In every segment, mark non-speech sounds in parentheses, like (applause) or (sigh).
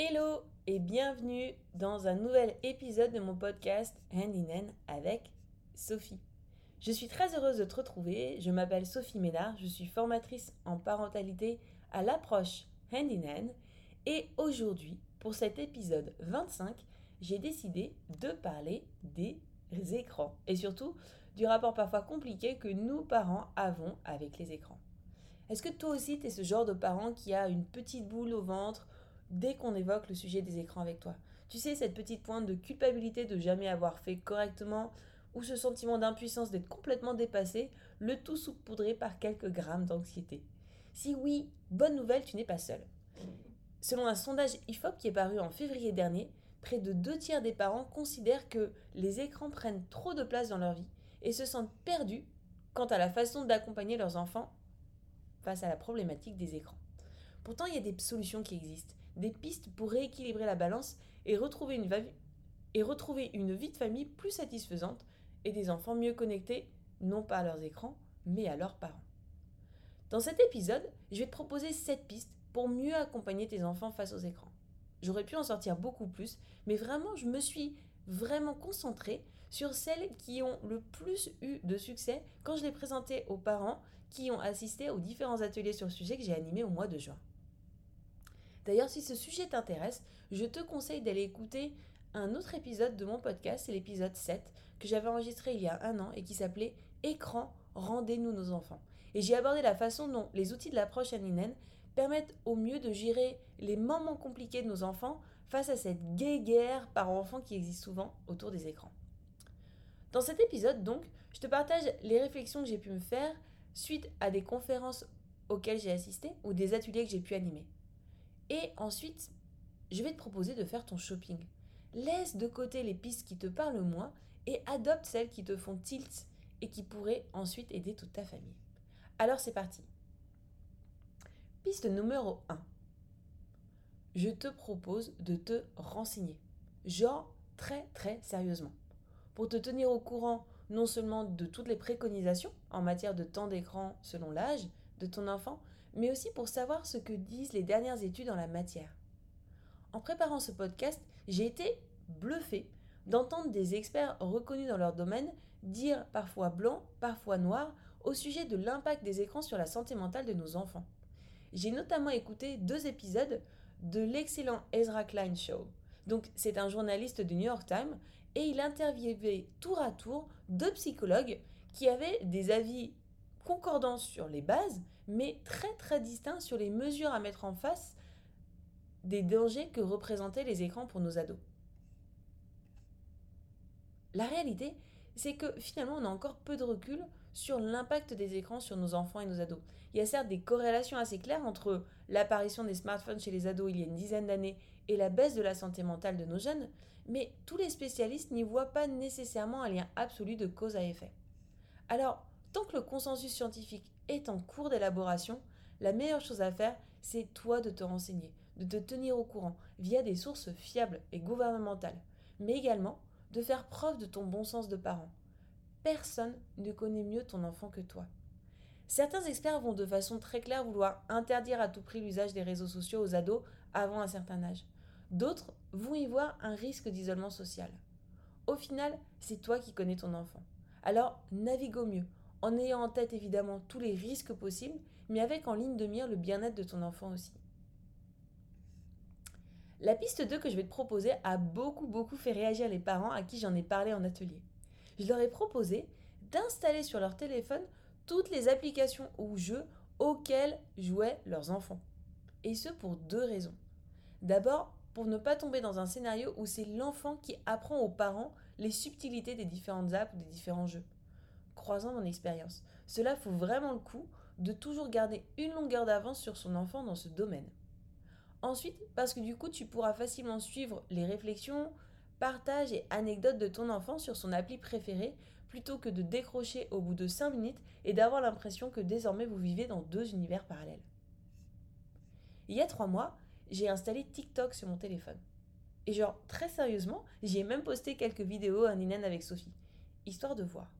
Hello et bienvenue dans un nouvel épisode de mon podcast Hand in Hand avec Sophie. Je suis très heureuse de te retrouver. Je m'appelle Sophie Ménard, je suis formatrice en parentalité à l'approche Hand in Hand et aujourd'hui, pour cet épisode 25, j'ai décidé de parler des écrans et surtout du rapport parfois compliqué que nous parents avons avec les écrans. Est-ce que toi aussi tu es ce genre de parent qui a une petite boule au ventre dès qu'on évoque le sujet des écrans avec toi. Tu sais, cette petite pointe de culpabilité de jamais avoir fait correctement ou ce sentiment d'impuissance d'être complètement dépassé, le tout saupoudré par quelques grammes d'anxiété. Si oui, bonne nouvelle, tu n'es pas seul. Selon un sondage IFOP qui est paru en février dernier, près de deux tiers des parents considèrent que les écrans prennent trop de place dans leur vie et se sentent perdus quant à la façon d'accompagner leurs enfants face à la problématique des écrans. Pourtant, il y a des solutions qui existent des pistes pour rééquilibrer la balance et retrouver une, vie de famille plus satisfaisante et des enfants mieux connectés, non pas à leurs écrans, mais à leurs parents. Dans cet épisode, je vais te proposer 7 pistes pour mieux accompagner tes enfants face aux écrans. J'aurais pu en sortir beaucoup plus, mais vraiment, je me suis vraiment concentrée sur celles qui ont le plus eu de succès quand je les présentais aux parents qui ont assisté aux différents ateliers sur le sujet que j'ai animés au mois de juin. D'ailleurs, si ce sujet t'intéresse, je te conseille d'aller écouter un autre épisode de mon podcast, c'est l'épisode 7, que j'avais enregistré il y a un an et qui s'appelait Écran, rendez-nous nos enfants. Et j'ai abordé la façon dont les outils de l'approche Aninen permettent au mieux de gérer les moments compliqués de nos enfants face à cette guerre par enfant qui existe souvent autour des écrans. Dans cet épisode, donc, je te partage les réflexions que j'ai pu me faire suite à des conférences auxquelles j'ai assisté ou des ateliers que j'ai pu animer. Et ensuite, je vais te proposer de faire ton shopping. Laisse de côté les pistes qui te parlent moins et adopte celles qui te font tilt et qui pourraient ensuite aider toute ta famille. Alors c'est parti. Piste numéro 1. Je te propose de te renseigner. Genre très très sérieusement. Pour te tenir au courant non seulement de toutes les préconisations en matière de temps d'écran selon l'âge de ton enfant, mais aussi pour savoir ce que disent les dernières études en la matière. En préparant ce podcast, j'ai été bluffé d'entendre des experts reconnus dans leur domaine dire parfois blanc, parfois noir, au sujet de l'impact des écrans sur la santé mentale de nos enfants. J'ai notamment écouté deux épisodes de l'excellent Ezra Klein Show. Donc c'est un journaliste du New York Times et il interviewait tour à tour deux psychologues qui avaient des avis concordants sur les bases, mais très très distinct sur les mesures à mettre en face des dangers que représentaient les écrans pour nos ados. La réalité, c'est que finalement, on a encore peu de recul sur l'impact des écrans sur nos enfants et nos ados. Il y a certes des corrélations assez claires entre l'apparition des smartphones chez les ados il y a une dizaine d'années et la baisse de la santé mentale de nos jeunes, mais tous les spécialistes n'y voient pas nécessairement un lien absolu de cause à effet. Alors, tant que le consensus scientifique est en cours d'élaboration, la meilleure chose à faire, c'est toi de te renseigner, de te tenir au courant via des sources fiables et gouvernementales, mais également de faire preuve de ton bon sens de parent. Personne ne connaît mieux ton enfant que toi. Certains experts vont de façon très claire vouloir interdire à tout prix l'usage des réseaux sociaux aux ados avant un certain âge. D'autres vont y voir un risque d'isolement social. Au final, c'est toi qui connais ton enfant. Alors navigue au mieux en ayant en tête évidemment tous les risques possibles, mais avec en ligne de mire le bien-être de ton enfant aussi. La piste 2 que je vais te proposer a beaucoup beaucoup fait réagir les parents à qui j'en ai parlé en atelier. Je leur ai proposé d'installer sur leur téléphone toutes les applications ou jeux auxquels jouaient leurs enfants. Et ce pour deux raisons. D'abord, pour ne pas tomber dans un scénario où c'est l'enfant qui apprend aux parents les subtilités des différentes apps ou des différents jeux croisant mon expérience. Cela fout vraiment le coup de toujours garder une longueur d'avance sur son enfant dans ce domaine. Ensuite, parce que du coup, tu pourras facilement suivre les réflexions, partages et anecdotes de ton enfant sur son appli préférée plutôt que de décrocher au bout de 5 minutes et d'avoir l'impression que désormais vous vivez dans deux univers parallèles. Il y a trois mois, j'ai installé TikTok sur mon téléphone. Et genre, très sérieusement, j'y ai même posté quelques vidéos à Ninen avec Sophie, histoire de voir.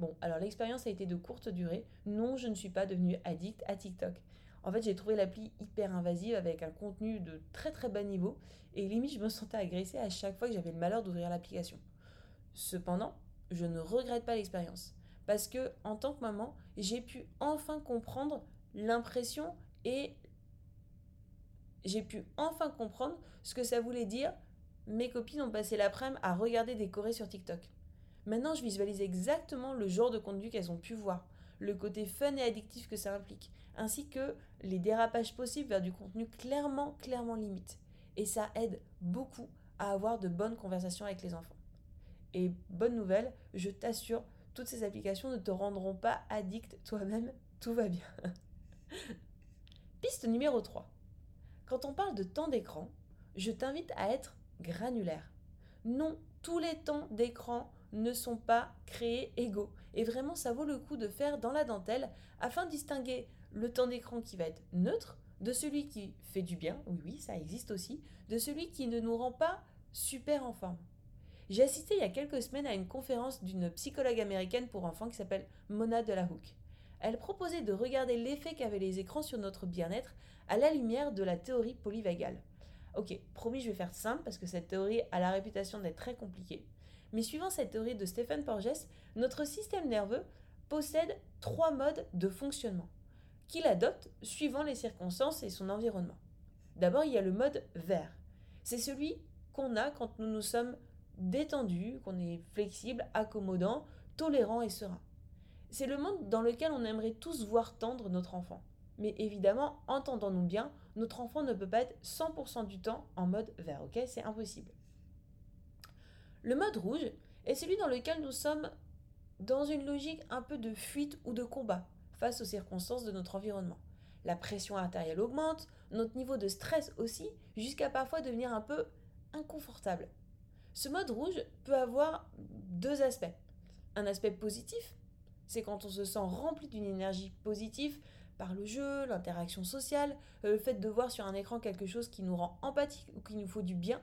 Bon, alors l'expérience a été de courte durée. Non, je ne suis pas devenue addict à TikTok. En fait, j'ai trouvé l'appli hyper invasive avec un contenu de très très bas niveau et limite je me sentais agressée à chaque fois que j'avais le malheur d'ouvrir l'application. Cependant, je ne regrette pas l'expérience parce que en tant que maman, j'ai pu enfin comprendre l'impression et j'ai pu enfin comprendre ce que ça voulait dire. Mes copines ont passé l'après-midi à regarder des chorés sur TikTok. Maintenant, je visualise exactement le genre de contenu qu'elles ont pu voir, le côté fun et addictif que ça implique, ainsi que les dérapages possibles vers du contenu clairement, clairement limite. Et ça aide beaucoup à avoir de bonnes conversations avec les enfants. Et bonne nouvelle, je t'assure, toutes ces applications ne te rendront pas addict toi-même, tout va bien. (laughs) Piste numéro 3. Quand on parle de temps d'écran, je t'invite à être granulaire. Non, tous les temps d'écran ne sont pas créés égaux. Et vraiment, ça vaut le coup de faire dans la dentelle afin de distinguer le temps d'écran qui va être neutre de celui qui fait du bien, oui oui, ça existe aussi, de celui qui ne nous rend pas super en forme. J'ai assisté il y a quelques semaines à une conférence d'une psychologue américaine pour enfants qui s'appelle Mona Delahouque. Elle proposait de regarder l'effet qu'avaient les écrans sur notre bien-être à la lumière de la théorie polyvagale. Ok, promis, je vais faire simple parce que cette théorie a la réputation d'être très compliquée. Mais suivant cette théorie de Stephen Porges, notre système nerveux possède trois modes de fonctionnement qu'il adopte suivant les circonstances et son environnement. D'abord, il y a le mode vert. C'est celui qu'on a quand nous nous sommes détendus, qu'on est flexible, accommodant, tolérant et serein. C'est le monde dans lequel on aimerait tous voir tendre notre enfant. Mais évidemment, entendons-nous bien, notre enfant ne peut pas être 100% du temps en mode vert, ok? C'est impossible. Le mode rouge est celui dans lequel nous sommes dans une logique un peu de fuite ou de combat face aux circonstances de notre environnement. La pression artérielle augmente, notre niveau de stress aussi, jusqu'à parfois devenir un peu inconfortable. Ce mode rouge peut avoir deux aspects. Un aspect positif, c'est quand on se sent rempli d'une énergie positive par le jeu, l'interaction sociale, le fait de voir sur un écran quelque chose qui nous rend empathique ou qui nous faut du bien,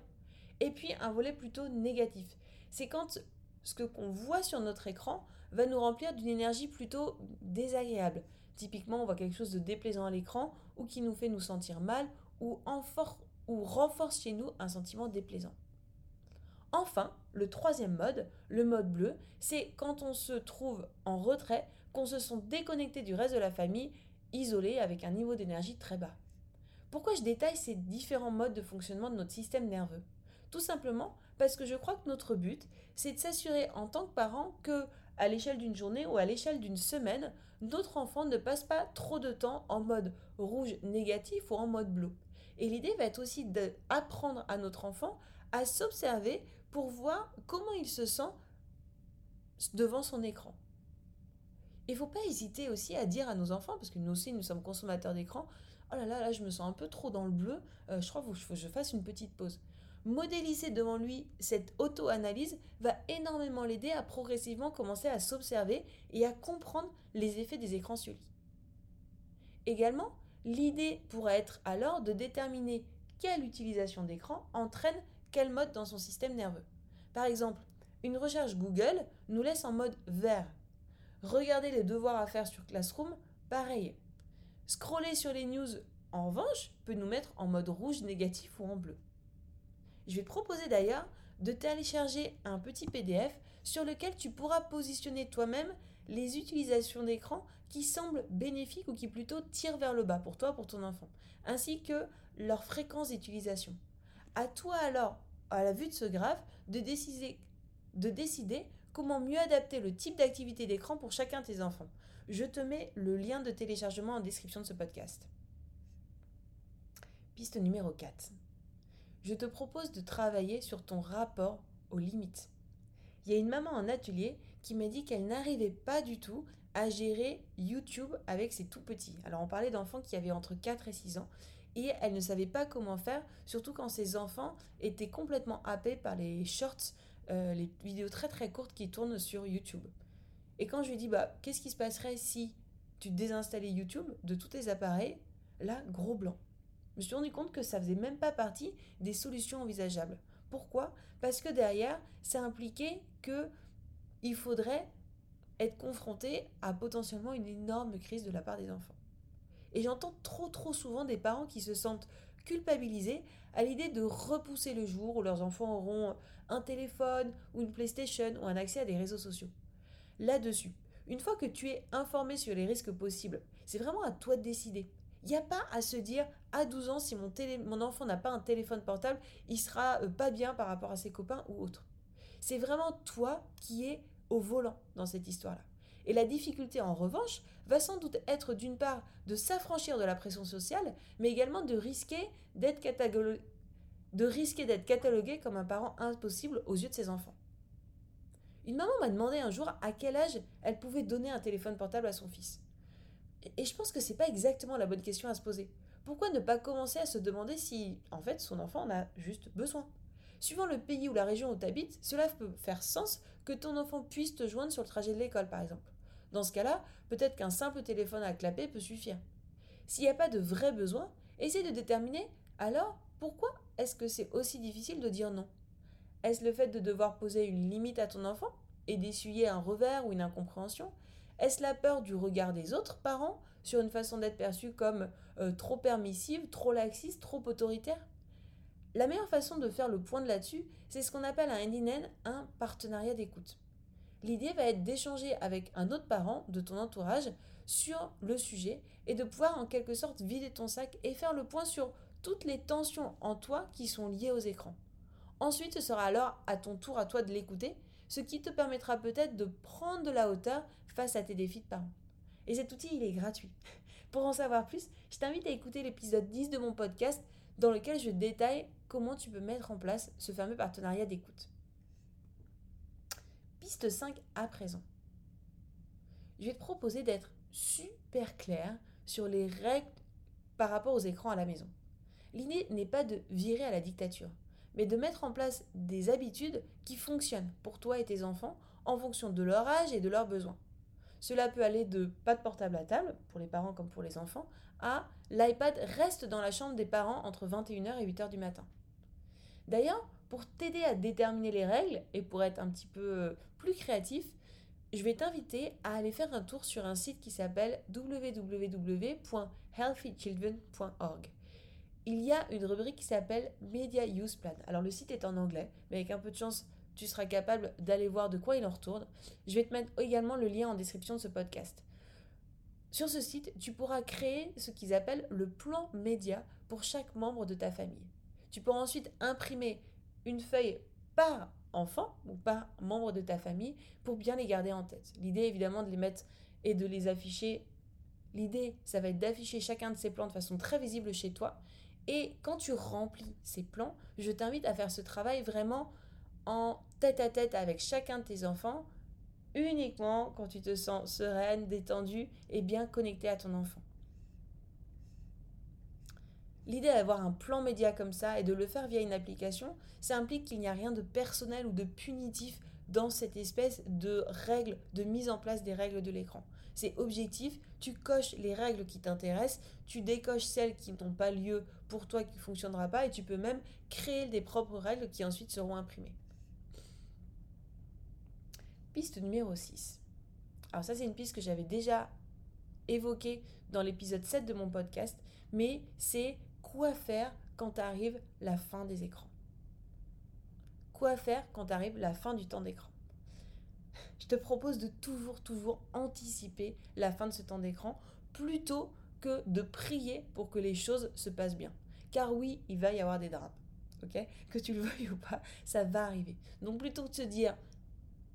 et puis un volet plutôt négatif. C'est quand ce que qu'on voit sur notre écran va nous remplir d'une énergie plutôt désagréable. Typiquement, on voit quelque chose de déplaisant à l'écran ou qui nous fait nous sentir mal ou, ou renforce chez nous un sentiment déplaisant. Enfin, le troisième mode, le mode bleu, c'est quand on se trouve en retrait, qu'on se sent déconnecté du reste de la famille, isolé avec un niveau d'énergie très bas. Pourquoi je détaille ces différents modes de fonctionnement de notre système nerveux? Tout simplement parce que je crois que notre but, c'est de s'assurer en tant que parent que, à l'échelle d'une journée ou à l'échelle d'une semaine, notre enfant ne passe pas trop de temps en mode rouge négatif ou en mode bleu. Et l'idée va être aussi d'apprendre à notre enfant à s'observer pour voir comment il se sent devant son écran. Il ne faut pas hésiter aussi à dire à nos enfants, parce que nous aussi nous sommes consommateurs d'écran, oh là là, là je me sens un peu trop dans le bleu, euh, je crois qu'il faut que je fasse une petite pause modéliser devant lui cette auto-analyse va énormément l'aider à progressivement commencer à s'observer et à comprendre les effets des écrans sur lui. Également, l'idée pourrait être alors de déterminer quelle utilisation d'écran entraîne quel mode dans son système nerveux. Par exemple, une recherche Google nous laisse en mode vert. Regarder les devoirs à faire sur Classroom, pareil. Scroller sur les news, en revanche, peut nous mettre en mode rouge négatif ou en bleu. Je vais te proposer d'ailleurs de télécharger un petit PDF sur lequel tu pourras positionner toi-même les utilisations d'écran qui semblent bénéfiques ou qui plutôt tirent vers le bas pour toi, pour ton enfant, ainsi que leur fréquence d'utilisation. À toi alors, à la vue de ce graphe, de décider, de décider comment mieux adapter le type d'activité d'écran pour chacun de tes enfants. Je te mets le lien de téléchargement en description de ce podcast. Piste numéro 4 je te propose de travailler sur ton rapport aux limites. Il y a une maman en atelier qui m'a dit qu'elle n'arrivait pas du tout à gérer YouTube avec ses tout petits. Alors on parlait d'enfants qui avaient entre 4 et 6 ans et elle ne savait pas comment faire, surtout quand ses enfants étaient complètement happés par les shorts, euh, les vidéos très très courtes qui tournent sur YouTube. Et quand je lui dit, bah, qu'est-ce qui se passerait si tu désinstallais YouTube de tous tes appareils? Là, gros blanc je me suis rendu compte que ça faisait même pas partie des solutions envisageables. Pourquoi? Parce que derrière, ça impliquait que il faudrait être confronté à potentiellement une énorme crise de la part des enfants. Et j'entends trop trop souvent des parents qui se sentent culpabilisés à l'idée de repousser le jour où leurs enfants auront un téléphone ou une PlayStation ou un accès à des réseaux sociaux. Là-dessus, une fois que tu es informé sur les risques possibles, c'est vraiment à toi de décider. Il n'y a pas à se dire à 12 ans, si mon, enfant n'a pas un téléphone portable, il sera euh, pas bien par rapport à ses copains ou autres. C'est vraiment toi qui es au volant dans cette histoire-là. Et la difficulté, en revanche, va sans doute être d'une part de s'affranchir de la pression sociale, mais également de risquer d'être catalogué, de risquer d'être catalogué comme un parent impossible aux yeux de ses enfants. Une maman m'a demandé un jour à quel âge elle pouvait donner un téléphone portable à son fils. Et je pense que c'est pas exactement la bonne question à se poser. Pourquoi ne pas commencer à se demander si, en fait, son enfant en a juste besoin? Suivant le pays ou la région où tu habites, cela peut faire sens que ton enfant puisse te joindre sur le trajet de l'école, par exemple. Dans ce cas-là, peut-être qu'un simple téléphone à clapper peut suffire. S'il n'y a pas de vrai besoin, essaye de déterminer alors pourquoi est-ce que c'est aussi difficile de dire non? Est-ce le fait de devoir poser une limite à ton enfant et d'essuyer un revers ou une incompréhension? Est-ce la peur du regard des autres parents sur une façon d'être perçue comme euh, trop permissive, trop laxiste, trop autoritaire La meilleure façon de faire le point de là-dessus, c'est ce qu'on appelle un NIN, un partenariat d'écoute. L'idée va être d'échanger avec un autre parent de ton entourage sur le sujet et de pouvoir en quelque sorte vider ton sac et faire le point sur toutes les tensions en toi qui sont liées aux écrans. Ensuite, ce sera alors à ton tour à toi de l'écouter, ce qui te permettra peut-être de prendre de la hauteur face à tes défis de parents. Et cet outil, il est gratuit. (laughs) Pour en savoir plus, je t'invite à écouter l'épisode 10 de mon podcast dans lequel je détaille comment tu peux mettre en place ce fameux partenariat d'écoute. Piste 5 à présent. Je vais te proposer d'être super clair sur les règles par rapport aux écrans à la maison. L'idée n'est pas de virer à la dictature, mais de mettre en place des habitudes qui fonctionnent pour toi et tes enfants en fonction de leur âge et de leurs besoins. Cela peut aller de pas de portable à table, pour les parents comme pour les enfants, à l'iPad reste dans la chambre des parents entre 21h et 8h du matin. D'ailleurs, pour t'aider à déterminer les règles et pour être un petit peu euh, plus créatif, je vais t'inviter à aller faire un tour sur un site qui s'appelle www.healthychildren.org. Il y a une rubrique qui s'appelle Media Use Plan. Alors le site est en anglais, mais avec un peu de chance, tu seras capable d'aller voir de quoi il en retourne. Je vais te mettre également le lien en description de ce podcast. Sur ce site, tu pourras créer ce qu'ils appellent le plan média pour chaque membre de ta famille. Tu pourras ensuite imprimer une feuille par enfant ou par membre de ta famille pour bien les garder en tête. L'idée évidemment de les mettre et de les afficher. L'idée, ça va être d'afficher chacun de ces plans de façon très visible chez toi. Et quand tu remplis ces plans, je t'invite à faire ce travail vraiment en tête à tête avec chacun de tes enfants, uniquement quand tu te sens sereine, détendue et bien connectée à ton enfant. L'idée d'avoir un plan média comme ça et de le faire via une application, ça implique qu'il n'y a rien de personnel ou de punitif dans cette espèce de règle, de mise en place des règles de l'écran. C'est objectif, tu coches les règles qui t'intéressent, tu décoches celles qui n'ont pas lieu pour toi, qui ne fonctionnera pas, et tu peux même créer des propres règles qui ensuite seront imprimées. Piste numéro 6. Alors ça c'est une piste que j'avais déjà évoquée dans l'épisode 7 de mon podcast, mais c'est quoi faire quand arrive la fin des écrans? Quoi faire quand arrive la fin du temps d'écran? Je te propose de toujours, toujours anticiper la fin de ce temps d'écran plutôt que de prier pour que les choses se passent bien. Car oui, il va y avoir des drames. ok? Que tu le (laughs) veuilles ou pas, ça va arriver. Donc plutôt que de se dire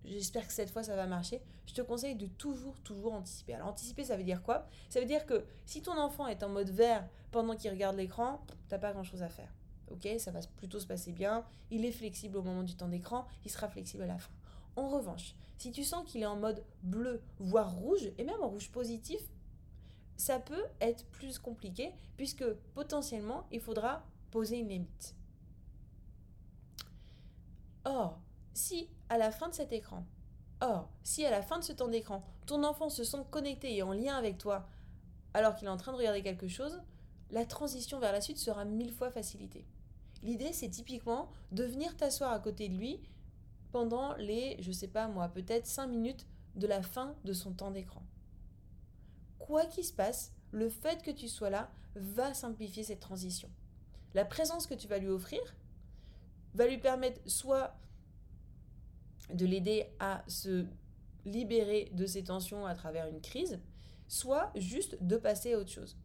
j'espère que cette fois ça va marcher, je te conseille de toujours, toujours anticiper. Alors anticiper, ça veut dire quoi? Ça veut dire que si ton enfant est en mode vert pendant qu'il regarde l'écran, t'as pas grand-chose à faire. Ok, ça va plutôt se passer bien. Il est flexible au moment du temps d'écran, il sera flexible à la fin. En revanche, si tu sens qu'il est en mode bleu, voire rouge, et même en rouge positif, ça peut être plus compliqué puisque potentiellement il faudra poser une limite. Or, si à la fin de cet écran, or, si à la fin de ce temps d'écran, ton enfant se sent connecté et en lien avec toi alors qu'il est en train de regarder quelque chose, la transition vers la suite sera mille fois facilitée. L'idée, c'est typiquement de venir t'asseoir à côté de lui pendant les, je sais pas moi, peut-être 5 minutes de la fin de son temps d'écran. Quoi qu'il se passe, le fait que tu sois là va simplifier cette transition. La présence que tu vas lui offrir va lui permettre soit de l'aider à se libérer de ses tensions à travers une crise, soit juste de passer à autre chose.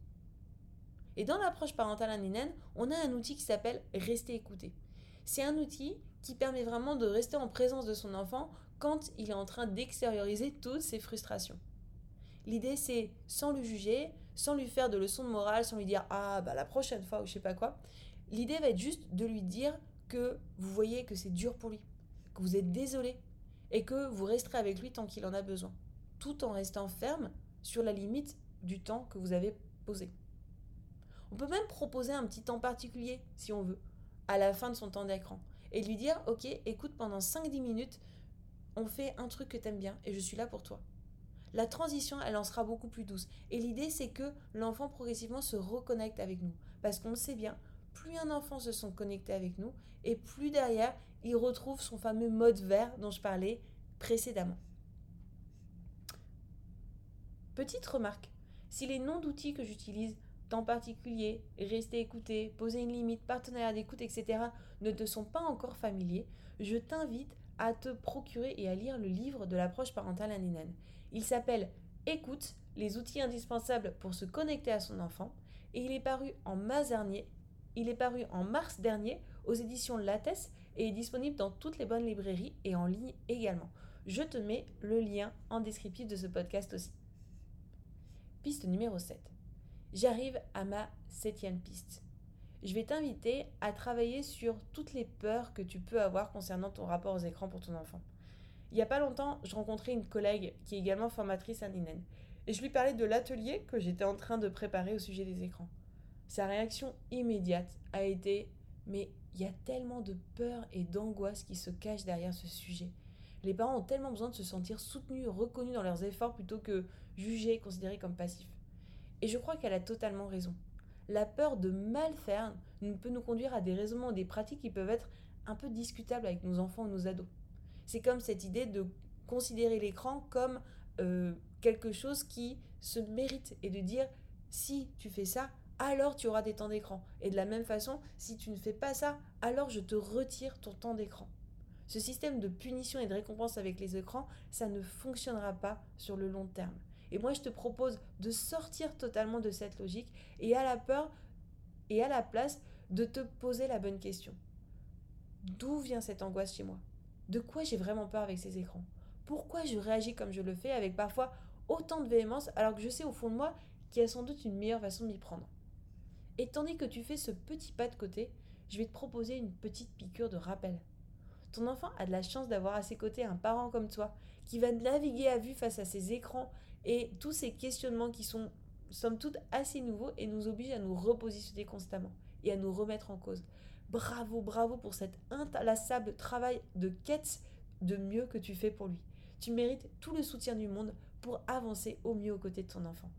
Et dans l'approche parentale indinène, on a un outil qui s'appelle rester écouté. C'est un outil qui permet vraiment de rester en présence de son enfant quand il est en train d'extérioriser toutes ses frustrations. L'idée c'est sans le juger, sans lui faire de leçons de morale, sans lui dire ah bah la prochaine fois ou je sais pas quoi. L'idée va être juste de lui dire que vous voyez que c'est dur pour lui, vous êtes désolé et que vous resterez avec lui tant qu'il en a besoin, tout en restant ferme sur la limite du temps que vous avez posé. On peut même proposer un petit temps particulier, si on veut, à la fin de son temps d'écran, et lui dire, ok, écoute, pendant 5-10 minutes, on fait un truc que t'aimes bien, et je suis là pour toi. La transition, elle en sera beaucoup plus douce. Et l'idée, c'est que l'enfant progressivement se reconnecte avec nous. Parce qu'on le sait bien, plus un enfant se sent connecté avec nous, et plus derrière, il retrouve son fameux mode vert dont je parlais précédemment. Petite remarque, si les noms d'outils que j'utilise, temps particulier, rester écouté, poser une limite, partenariat d'écoute, etc., ne te sont pas encore familiers, je t'invite à te procurer et à lire le livre de l'approche parentale indinène. Il s'appelle Écoute, les outils indispensables pour se connecter à son enfant et il est paru en mars dernier. Il est paru en mars dernier aux éditions Lattès et est disponible dans toutes les bonnes librairies et en ligne également. Je te mets le lien en descriptif de ce podcast aussi. Piste numéro 7. J'arrive à ma septième piste. Je vais t'inviter à travailler sur toutes les peurs que tu peux avoir concernant ton rapport aux écrans pour ton enfant. Il n'y a pas longtemps, je rencontrais une collègue qui est également formatrice à Ninen. Et je lui parlais de l'atelier que j'étais en train de préparer au sujet des écrans. Sa réaction immédiate a été Mais il y a tellement de peur et d'angoisse qui se cachent derrière ce sujet. Les parents ont tellement besoin de se sentir soutenus, reconnus dans leurs efforts plutôt que jugés et considérés comme passifs. Et je crois qu'elle a totalement raison. La peur de mal faire peut nous conduire à des raisonnements ou des pratiques qui peuvent être un peu discutables avec nos enfants ou nos ados. C'est comme cette idée de considérer l'écran comme euh, quelque chose qui se mérite et de dire si tu fais ça, alors tu auras des temps d'écran. Et de la même façon, si tu ne fais pas ça, alors je te retire ton temps d'écran. Ce système de punition et de récompense avec les écrans, ça ne fonctionnera pas sur le long terme. Et moi, je te propose de sortir totalement de cette logique et à la peur et à la place de te poser la bonne question. D'où vient cette angoisse chez moi? De quoi j'ai vraiment peur avec ces écrans? Pourquoi je réagis comme je le fais avec parfois autant de véhémence alors que je sais au fond de moi qu'il y a sans doute une meilleure façon de m'y prendre? Et tandis que tu fais ce petit pas de côté, je vais te proposer une petite piqûre de rappel. Ton enfant a de la chance d'avoir à ses côtés un parent comme toi qui va naviguer à vue face à ses écrans et tous ces questionnements qui sont somme toute assez nouveaux et nous obligent à nous repositionner constamment et à nous remettre en cause. Bravo, bravo pour cet inlassable travail de quête de mieux que tu fais pour lui. Tu mérites tout le soutien du monde pour avancer au mieux aux côtés de ton enfant.